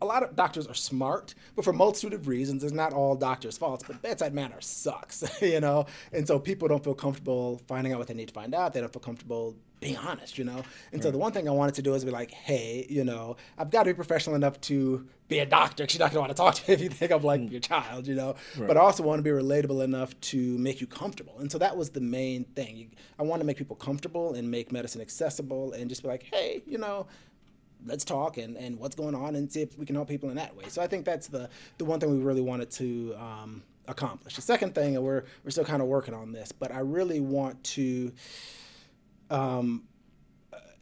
A lot of doctors are smart, but for multitude of reasons, it's not all doctors' faults. But bedside manner sucks, you know, and so people don't feel comfortable finding out what they need to find out. They don't feel comfortable being honest, you know? And right. so the one thing I wanted to do is be like, hey, you know, I've got to be professional enough to be a doctor because you're not going to want to talk to me if you think I'm like mm. your child, you know? Right. But I also want to be relatable enough to make you comfortable. And so that was the main thing. I want to make people comfortable and make medicine accessible and just be like, hey, you know, let's talk and, and what's going on and see if we can help people in that way. So I think that's the, the one thing we really wanted to um, accomplish. The second thing, and we're, we're still kind of working on this, but I really want to um,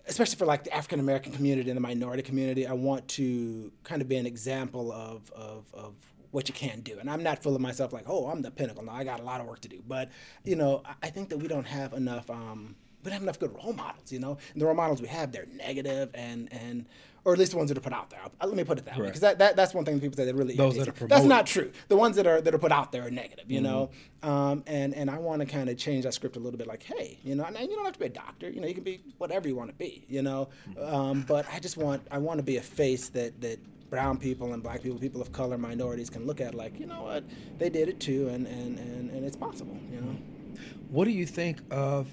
especially for like the African American community and the minority community, I want to kind of be an example of, of, of what you can do. And I'm not full of myself like, oh, I'm the pinnacle. No, I got a lot of work to do. But, you know, I think that we don't have enough, um, we don't have enough good role models, you know? And the role models we have, they're negative and, and or at least the ones that are put out there. Let me put it that right. way, because that, that, that's one thing that people say that really those that are That's not true. The ones that are that are put out there are negative, you mm-hmm. know. Um, and and I want to kind of change that script a little bit, like, hey, you know, and you don't have to be a doctor. You know, you can be whatever you want to be, you know. Um, but I just want I want to be a face that that brown people and black people, people of color, minorities can look at like, you know what, they did it too, and and and, and it's possible, you know. What do you think of?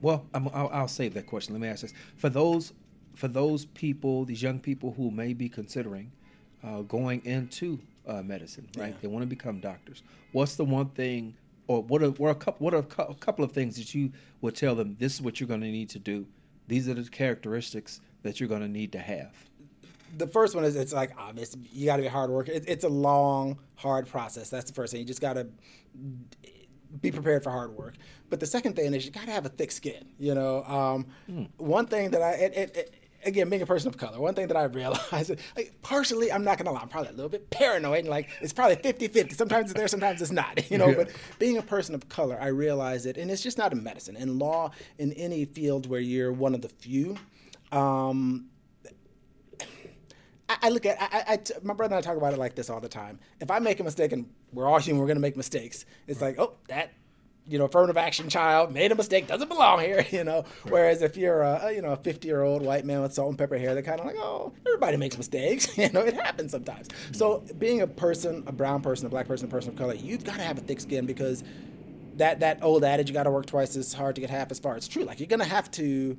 Well, i will save that question. Let me ask this: for those for those people, these young people who may be considering uh, going into uh, medicine, right? Yeah. They want to become doctors. What's the one thing, or what are, what are a couple, what are a couple of things that you would tell them? This is what you're going to need to do. These are the characteristics that you're going to need to have. The first one is it's like obvious. You got to be a hard worker. It, it's a long, hard process. That's the first thing. You just got to be prepared for hard work. But the second thing is you got to have a thick skin. You know, um, mm. one thing that I it, it, again, being a person of color, one thing that I realized, like, partially, I'm not gonna lie, I'm probably a little bit paranoid, and like, it's probably 50 50. Sometimes it's there, sometimes it's not, you know. Yeah. But being a person of color, I realize it, and it's just not in medicine. In law, in any field where you're one of the few, um, I, I look at my brother and I talk about it like this all the time. If I make a mistake, and we're all human, we're gonna make mistakes. It's right. like, oh, that you know, affirmative action child made a mistake, doesn't belong here, you know. Whereas if you're a, you know, a 50 year old white man with salt and pepper hair, they're kind of like, oh, everybody makes mistakes, you know, it happens sometimes. So being a person, a brown person, a black person, a person of color, you've got to have a thick skin because that that old adage, you got to work twice as hard to get half as far. It's true. Like you're gonna have to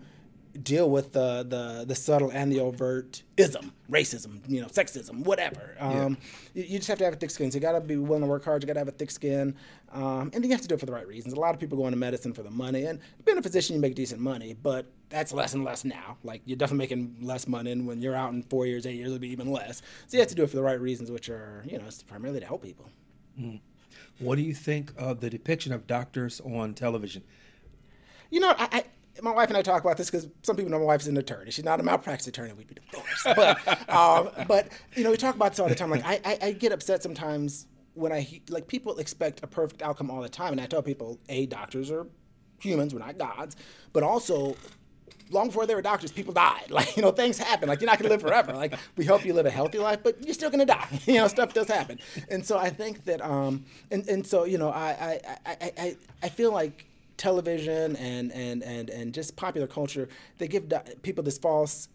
deal with the, the, the subtle and the overt ism, racism, you know, sexism, whatever. Um, yeah. you, you, just have to have a thick skin. So you got to be willing to work hard. You got to have a thick skin, um, and you have to do it for the right reasons. A lot of people go into medicine for the money, and being a physician, you make decent money, but that's less and less now. Like you're definitely making less money, and when you're out in four years, eight years, it'll be even less. So you have to do it for the right reasons, which are, you know, it's primarily to help people. Mm. What do you think of the depiction of doctors on television? You know, I, I my wife and I talk about this because some people know my wife's an attorney. She's not a malpractice attorney. We'd be divorced. But, um, but you know, we talk about this all the time. Like, I, I, I, get upset sometimes when I like people expect a perfect outcome all the time, and I tell people, a doctors are humans, we're not gods, but also long before they were doctors, people died. Like, you know, things happen. Like, you're not going to live forever. Like, we hope you live a healthy life, but you're still going to die. You know, stuff does happen. And so I think that, um, and, and so, you know, I, I, I, I, I feel like television and, and, and, and just popular culture, they give do- people this false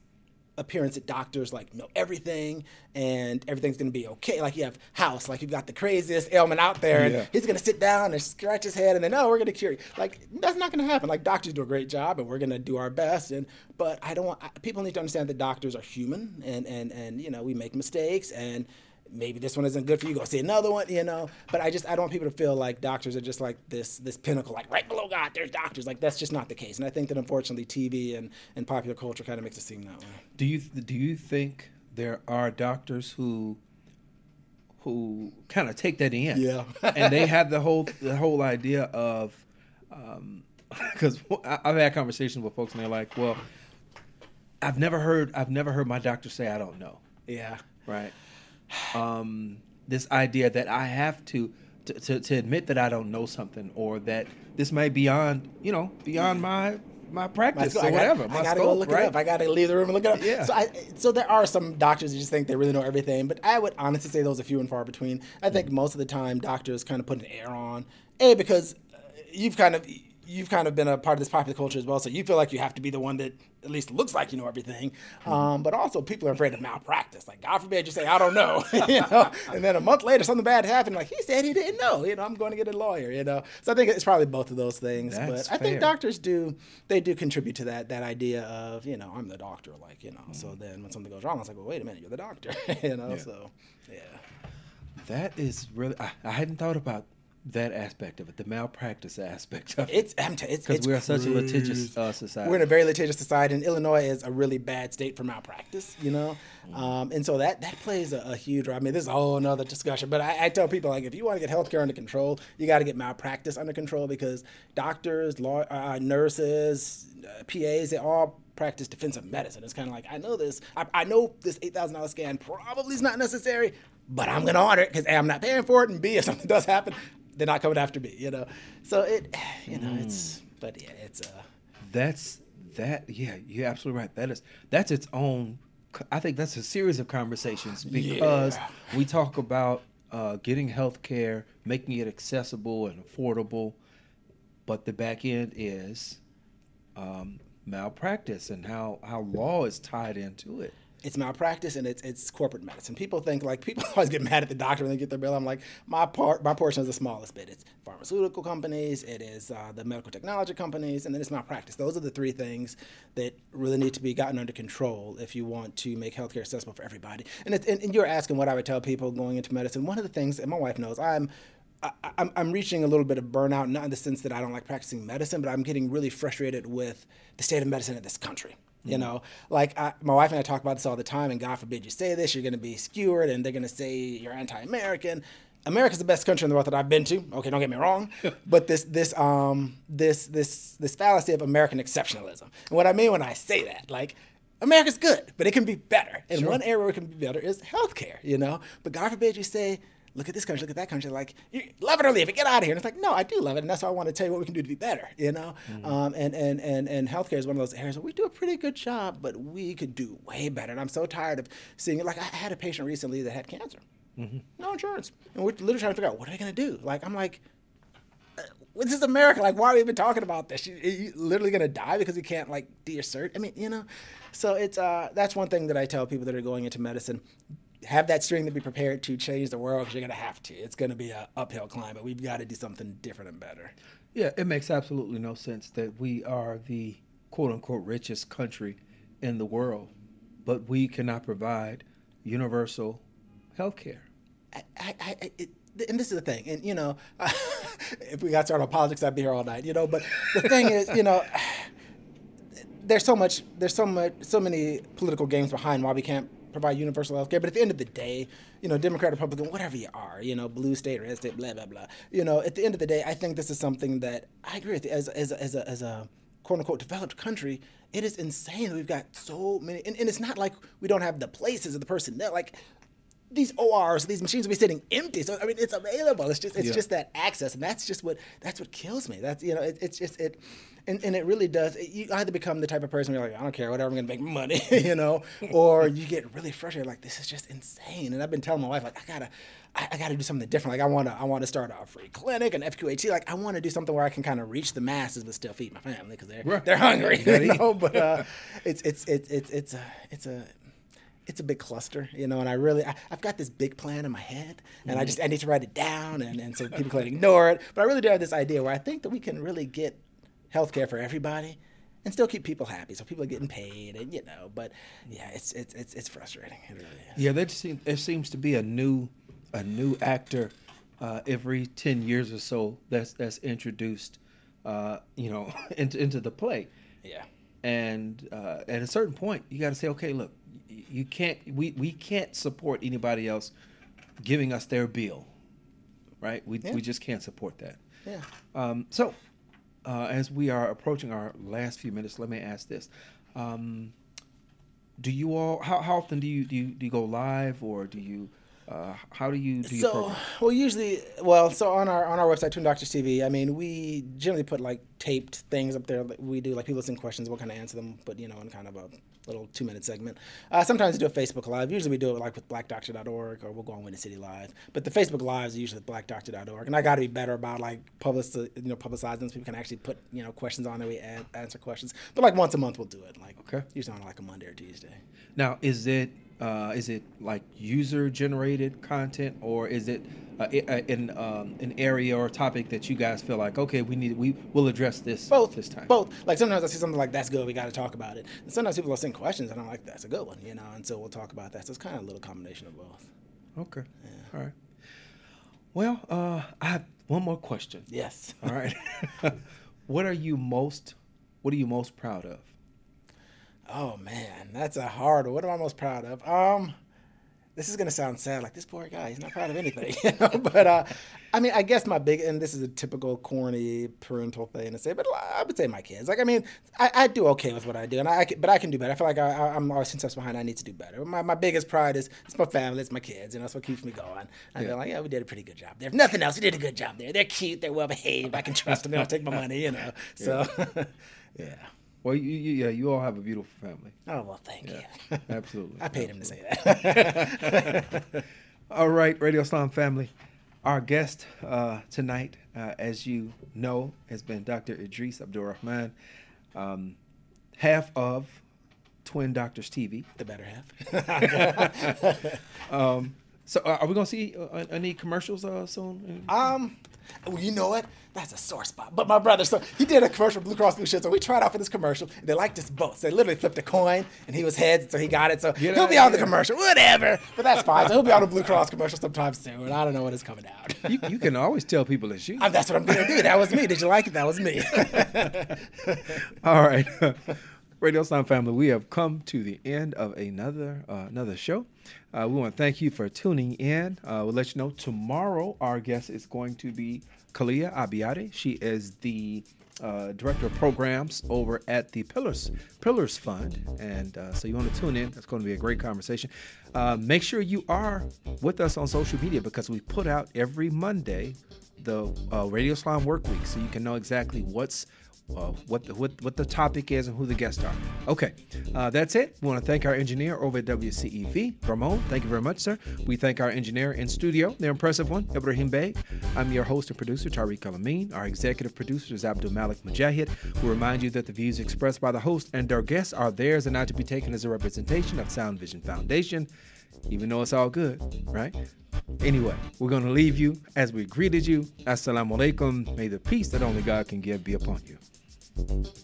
appearance that doctors like know everything and everything's gonna be okay. Like you have House, like you've got the craziest ailment out there, and Yeah. he's gonna sit down and scratch his head, and then oh, we're gonna cure you. Like that's not gonna happen. Like doctors do a great job, and we're gonna do our best. And but I don't want I, people need to understand that doctors are human, and and and you know we make mistakes and. Maybe this one isn't good for you. Go see another one, you know. But I just I don't want people to feel like doctors are just like this this pinnacle, like right below God. There's doctors. Like that's just not the case. And I think that unfortunately TV and, and popular culture kind of makes it seem that way. Do you do you think there are doctors who who kind of take that in? Yeah. and they have the whole the whole idea of um, because I've had conversations with folks and they're like, well, I've never heard I've never heard my doctor say I don't know. Yeah. Right. Um, this idea that I have to, to to to admit that I don't know something or that this may be beyond you know beyond my my My practice scope. or I gotta- whatever. my I gotta scope, go look right? it up. I gotta leave the room and look it up. Yeah. So, I, so there are some doctors that just think they really know everything, but I would honestly say those are few and far between. I think most of the time doctors kind of put an air on, a because uh, you've kind of you've kind of been a part of this popular culture as well, so you feel like you have to be the one that at least looks like you know everything. Um, but also, people are afraid of malpractice. Like, God forbid you say, "I don't know," you know, and then a month later something bad happened. Like he said he didn't know. You know, I'm going to get a lawyer. You know, so I think it's probably both of those things. That's but I think doctors do they do contribute to that that idea of you know I'm the doctor. Like you know, so then when something goes wrong, it's like, well, wait a minute, you're the doctor. you know, Yeah. so yeah. That is really I, I hadn't thought about that aspect of it, the malpractice aspect of it. It's because we are such a litigious uh, society. We're in a very litigious society, and Illinois is a really bad state for malpractice, you know, um, and so that that plays a, a huge role. I mean, this is a whole another discussion, but I, I tell people like if you want to get healthcare under control, you got to get malpractice under control because doctors, law, uh, nurses, uh, PAs, they all practice defensive medicine. It's kind of like I know this, I, I know this eight thousand dollars scan probably is not necessary, but I'm gonna order it because A, I'm not paying for it, and B, if something does happen, they're not coming after me, you know. So it, you know, it's but yeah, it's uh. That's that. Yeah, you're absolutely right. That is that's its own. I think that's a series of conversations because Yeah. we talk about uh, getting health care, making it accessible and affordable, but the back end is um, malpractice and how how law is tied into it. It's malpractice and it's it's corporate medicine. People think like people always get mad at the doctor when they get their bill. I'm like my part my portion is the smallest bit. It's pharmaceutical companies, it is uh, the medical technology companies, and then it's malpractice. Those are the three things that really need to be gotten under control if you want to make healthcare accessible for everybody. And, and, and you're asking what I would tell people going into medicine. One of the things, and my wife knows, I'm I, I'm, I'm reaching a little bit of burnout, not in the sense that I don't like practicing medicine, but I'm getting really frustrated with the state of medicine in this country. You know, like I, my wife and I talk about this all the time, and God forbid you say this, you're going to be skewered, and they're going to say you're anti-American. America's the best country in the world that I've been to. Okay, don't get me wrong, but this this um this this this fallacy of American exceptionalism. And what I mean when I say that, like America's good, but it can be better. And one area where it can be better is healthcare, you know. But God forbid you say, look at this country, look at that country, like you love it or leave it, get out of here. And it's like, no, I do love it, and that's why I want to tell you what we can do to be better, you know. Um, and and and and healthcare is one of those areas where we do a pretty good job, but we could do way better. And I'm so tired of seeing it. Like I had a patient recently that had cancer, no insurance, and we're literally trying to figure out what are they going to do. Like I'm like this is America. Like, why are we even talking about this? You, you literally gonna die because you can't like do your cert. I mean, you know. So it's uh, that's one thing that I tell people that are going into medicine. Have that string to be prepared to change the world because you're gonna have to. It's gonna be a uphill climb, but we've got to do something different and better. Yeah, it makes absolutely no sense that we are the quote unquote richest country in the world, but we cannot provide universal health care. I, I, I it, and this is the thing, and you know, if we got started on politics, I'd be here all night, you know. But the thing is, you know, there's so much, there's so much, so many political games behind why we can't provide universal health care. But at the end of the day, you know, Democrat, Republican, whatever you are, you know, blue state, red state, blah blah blah. You know, at the end of the day, I think this is something that I agree with. As as a, as a, as a quote unquote developed country, it is insane that we've got so many, and, and it's not like we don't have the places or the personnel, like these ORs, these machines will be sitting empty. So I mean, it's available. It's just it's Yeah. just that access, and that's just what that's what kills me. That's you know, it, it's just it, and, and it really does. It, you either become the type of person where you're like, I don't care, whatever, I'm gonna make money, you know, or you get really frustrated, like this is just insane. And I've been telling my wife, like, I gotta. I, I got to do something different. Like I want to, I want to start a free clinic, an FQHC. Like I want to do something where I can kind of reach the masses, but still feed my family because they're Right. they're hungry. You gotta know? But uh, it's it's it's it's it's a it's a it's a big cluster, you know, and I really, I, I've got this big plan in my head, and I just, I need to write it down, and, and so people can ignore it. But I really do have this idea where I think that we can really get healthcare for everybody and still keep people happy. So people are getting paid, and you know, but yeah, it's, it's, it's, it's frustrating. It really is. Yeah, there seems there seems to be a new a new actor uh, every ten years or so that's that's introduced, uh, you know, into into the play. Yeah. And uh, at a certain point, you got to say, okay, look, you can't we we can't support anybody else giving us their bill, right? We Yeah. we just can't support that. Yeah. Um, so, uh, as we are approaching our last few minutes, let me ask this: um, Do you all? How, how often do you, do you do you go live, or do you? Uh, how do you do your so program? well usually well so on our on our website Twin Doctors TV I mean we generally put like taped things up there that we do like people send questions we'll kind of answer them but you know in kind of a little two minute segment. Uh, sometimes we do a Facebook live. Usually we do it like with blackdoctor.org or we'll go on Windy City Live. But the Facebook lives are usually with blackdoctor.org and I got to be better about like public you know publicizing so people can actually put you know questions on there. We an- answer questions. But like once a month we'll do it. Like Okay. usually on like a Monday or Tuesday. Now, is it uh, is it like user generated content, or is it uh, uh, in um, an area or topic that you guys feel like, okay, we need we will address this both this time? Both. Like sometimes I see something like that's good. We got to talk about it. And sometimes people will send questions, and I'm like, that's a good one, you know. And so we'll talk about that. So it's kind of a little combination of both. Okay. All right. Well, uh, I have one more question. Yes. All right. what are you most What are you most proud of? Oh man, that's a hard one. What am I most proud of? Um, this is gonna sound sad. Like this poor guy, he's not proud of anything, you know. But uh, I mean, I guess my big and this is a typical corny parental thing to say, but I would say my kids. Like, I mean, I, I do okay with what I do, and I, I can- but I can do better. I feel like I, I'm always ten steps behind. I need to do better. My, my biggest pride is it's my family, it's my kids, and that's what keeps me going. I Yeah. feel like yeah, we did a pretty good job there. If nothing else, we did a good job there. They're cute, they're well behaved. I can trust them. They don't take my money, you know. So, yeah. Well, you, you yeah, you all have a beautiful family. Oh well, thank Yeah, you. absolutely. I paid him to say that. All right, Radio Islam family. Our guest uh, tonight, uh, as you know, has been Dr. Idris Abdul Rahman, um, half of Twin Doctors TV. the better half. Um, so, uh, are we going to see uh, any commercials uh, soon? Um, well, you know what? That's a sore spot. But my brother, so he did a commercial for Blue Cross Blue Shield. So we tried out for this commercial. And they liked us both. So they literally flipped a coin, and he was heads, so he got it. So Get he'll be on the commercial, whatever. But that's fine. So he'll be on a Blue Cross commercial sometime soon. I don't know when it's coming out. you, you can always tell people it's you. Um, that's what I'm gonna do. That was me. Did you like it? That was me. All right. Radio Islam family, we have come to the end of another uh, another show. Uh, we want to thank you for tuning in. Uh, we'll let you know tomorrow our guest is going to be Kalia Abiade. She is the uh, director of programs over at the Pillars Pillars Fund, and uh, so you want to tune in. That's going to be a great conversation. Uh, make sure you are with us on social media because we put out every Monday the uh, Radio Islam Work Week, so you can know exactly what's uh, what the what, what the topic is and who the guests are. Okay, uh, that's it. We want to thank our engineer over at WCEV, Ramon. Thank you very much, sir. We thank our engineer in studio, the impressive one, Ibrahim Bey. I'm your host and producer, Tariq El Amin. Our executive producer is Abdul Malik Mujahid. We remind you that the views expressed by the host and their guests are theirs and not to be taken as a representation of Sound Vision Foundation, even though it's all good, right? Anyway, we're going to leave you as we greeted you. Assalamu alaikum. May the peace that only God can give be upon you. アンバー。